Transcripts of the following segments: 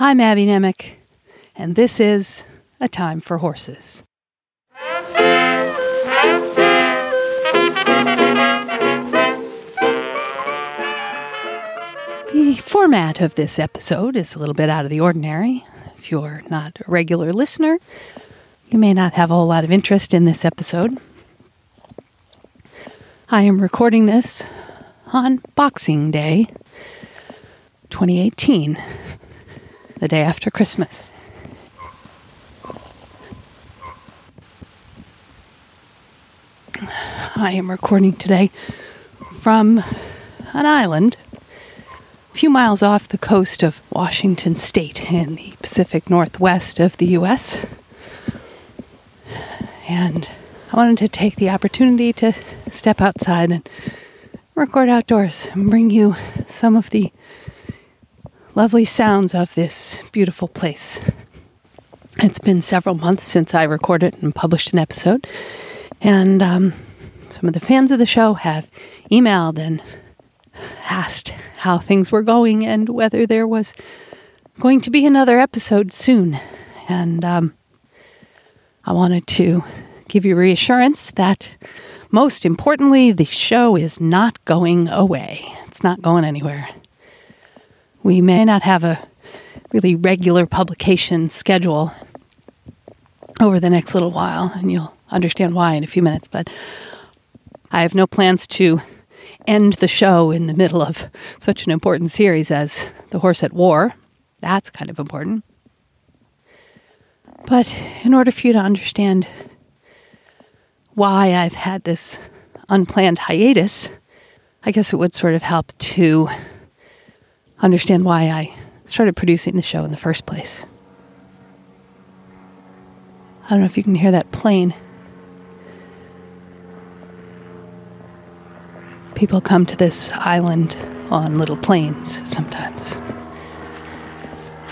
I'm Abby Nemec, and this is A Time for Horses. The format of this episode is a little bit out of the ordinary. If you're not a regular listener, you may not have a whole lot of interest in this episode. I am recording this on Boxing Day 2018, the day after Christmas. I am recording today from an island a few miles off the coast of Washington State in the Pacific Northwest of the U.S. And I wanted to take the opportunity to step outside and record outdoors and bring you some of the lovely sounds of this beautiful place. It's been several months since I recorded and published an episode, and um, some of the fans of the show have emailed and asked how things were going and whether there was going to be another episode soon. And um, I wanted to give you reassurance that most importantly, the show is not going away. It's not going anywhere. We may not have a really regular publication schedule over the next little while, and you'll understand why in a few minutes, but I have no plans to end the show in the middle of such an important series as The Horse at War. That's kind of important. But in order for you to understand why I've had this unplanned hiatus, I guess it would sort of help to understand why I started producing the show in the first place. I don't know if you can hear that plane. People come to this island on little planes sometimes.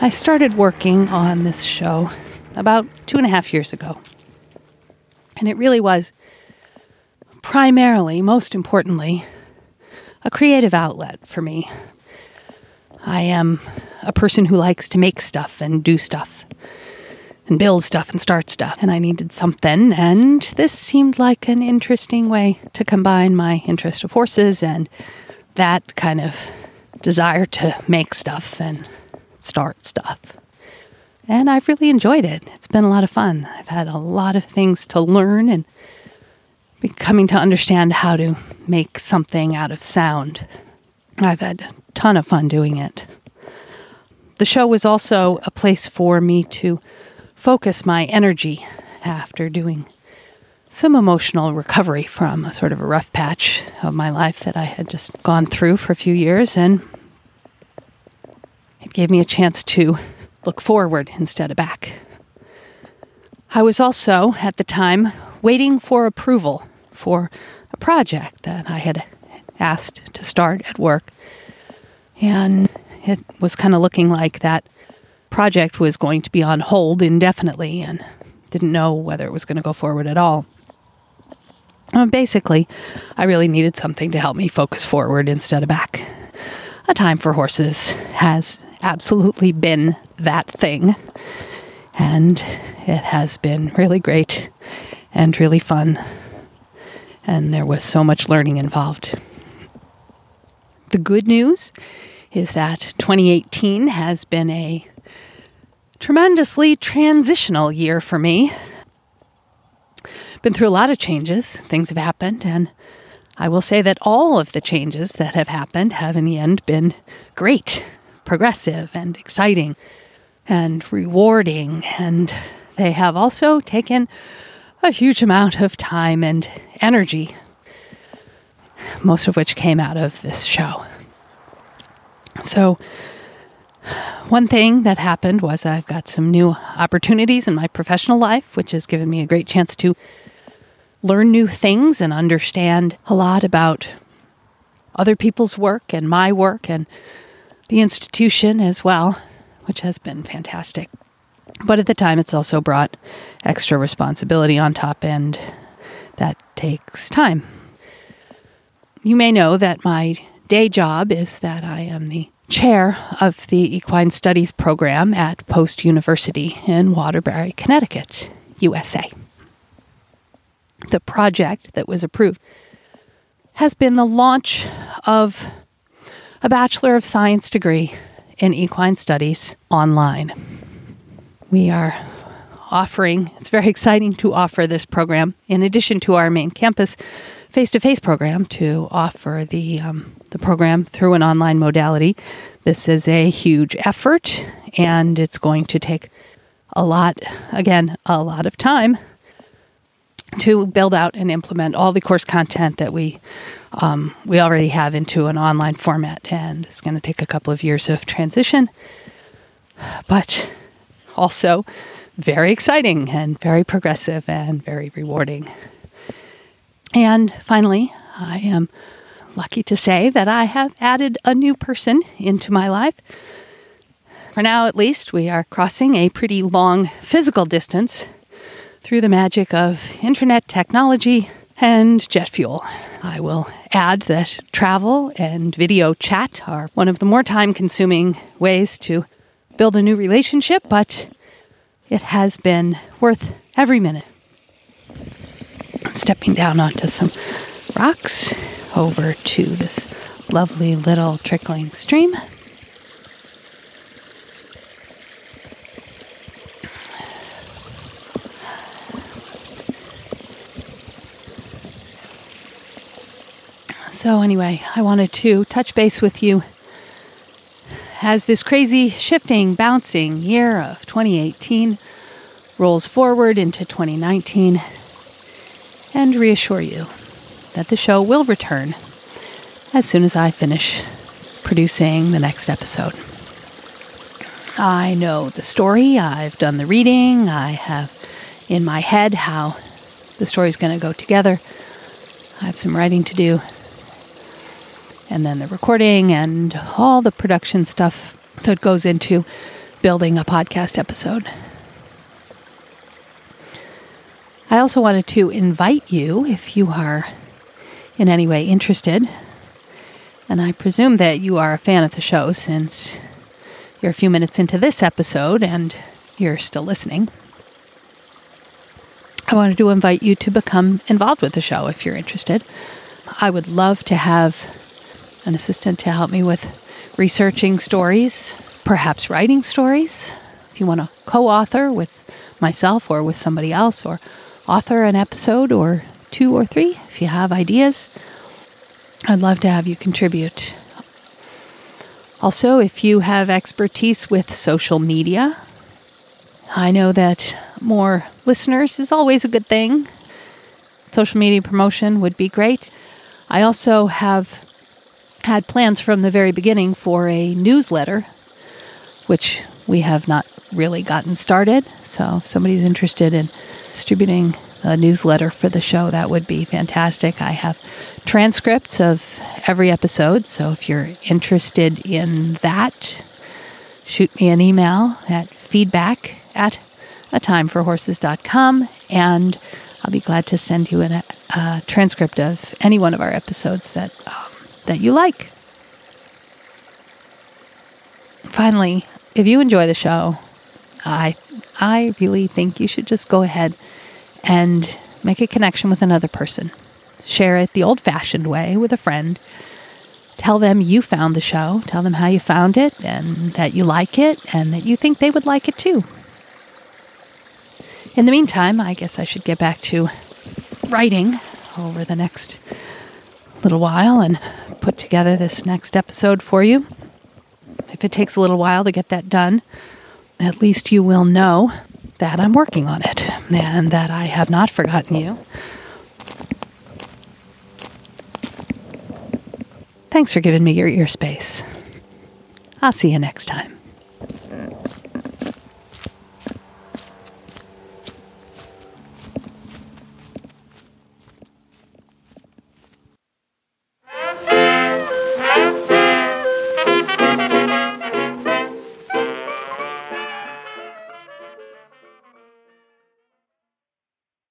I started working on this show about two and a half years ago. And it really was primarily, most importantly, a creative outlet for me. I am a person who likes to make stuff and do stuff and build stuff and start stuff. And I needed something, and this seemed like an interesting way to combine my interest of horses and that kind of desire to make stuff and start stuff. And I've really enjoyed it. It's been a lot of fun. I've had a lot of things to learn and coming to understand how to make something out of sound. I've had a ton of fun doing it. The show was also a place for me to focus my energy after doing some emotional recovery from a sort of a rough patch of my life that I had just gone through for a few years. And it gave me a chance to look forward instead of back. I was also, at the time, waiting for approval for a project that I had asked to start at work. And it was kind of looking like that project was going to be on hold indefinitely and didn't know whether it was going to go forward at all. Uh, basically, I really needed something to help me focus forward instead of back. A Time for Horses has absolutely been that thing, and it has been really great and really fun, and there was so much learning involved. The good news is that 2018 has been a tremendously transitional year for me. Been through a lot of changes, things have happened, and I will say that all of the changes that have happened have in the end been great, progressive, and exciting, and rewarding, and they have also taken a huge amount of time and energy, most of which came out of this show. So, one thing that happened was I've got some new opportunities in my professional life, which has given me a great chance to learn new things and understand a lot about other people's work and my work and the institution as well, which has been fantastic. But at the time, it's also brought extra responsibility on top, and that takes time. You may know that my day job is that I am the chair of the Equine Studies program at Post University in Waterbury, Connecticut, USA. The project that was approved has been the launch of a Bachelor of Science degree in Equine Studies online. We are offering, it's very exciting to offer this program in addition to our main campus face to face program to offer the, um, the program through an online modality. This is a huge effort and it's going to take a lot, again, a lot of time to build out and implement all the course content that we um, we already have into an online format, and it's going to take a couple of years of transition, but also very exciting and very progressive and very rewarding. And finally, I am lucky to say that I have added a new person into my life. For now, at least, we are crossing a pretty long physical distance through the magic of internet technology and jet fuel. I will add that travel and video chat are one of the more time consuming ways to build a new relationship, but it has been worth every minute. Stepping down onto some rocks over to this lovely little trickling stream. So, anyway, I wanted to touch base with you as this crazy, shifting, bouncing year of 2018 rolls forward into 2019 and reassure you that the show will return as soon as I finish producing the next episode. I know the story, I've done the reading, I have in my head how the story is going to go together. I have some writing to do and then the recording and all the production stuff that goes into building a podcast episode. I also wanted to invite you, if you are in any way interested, and I presume that you are a fan of the show since you're a few minutes into this episode and you're still listening. I wanted to invite you to become involved with the show if you're interested. I would love to have an assistant to help me with researching stories, perhaps writing stories. If you want to co author with myself or with somebody else, or author an episode or two or three, if you have ideas, I'd love to have you contribute. Also, if you have expertise with social media, I know that more listeners is always a good thing. Social media promotion would be great. I also have had plans from the very beginning for a newsletter, which we have not really gotten started. So if somebody's interested in distributing a newsletter for the show, that would be fantastic. I have transcripts of every episode. So if you're interested in that, shoot me an email at feedback at a timeforhorses.com and I'll be glad to send you a, a transcript of any one of our episodes that um, that you like. Finally, if you enjoy the show, I I really think you should just go ahead and make a connection with another person. Share it the old-fashioned way with a friend. Tell them you found the show, tell them how you found it and that you like it and that you think they would like it too. In the meantime, I guess I should get back to writing over the next little while and put together this next episode for you. If it takes a little while to get that done, at least you will know that I'm working on it and that I have not forgotten you. Thanks for giving me your ear space. I'll see you next time.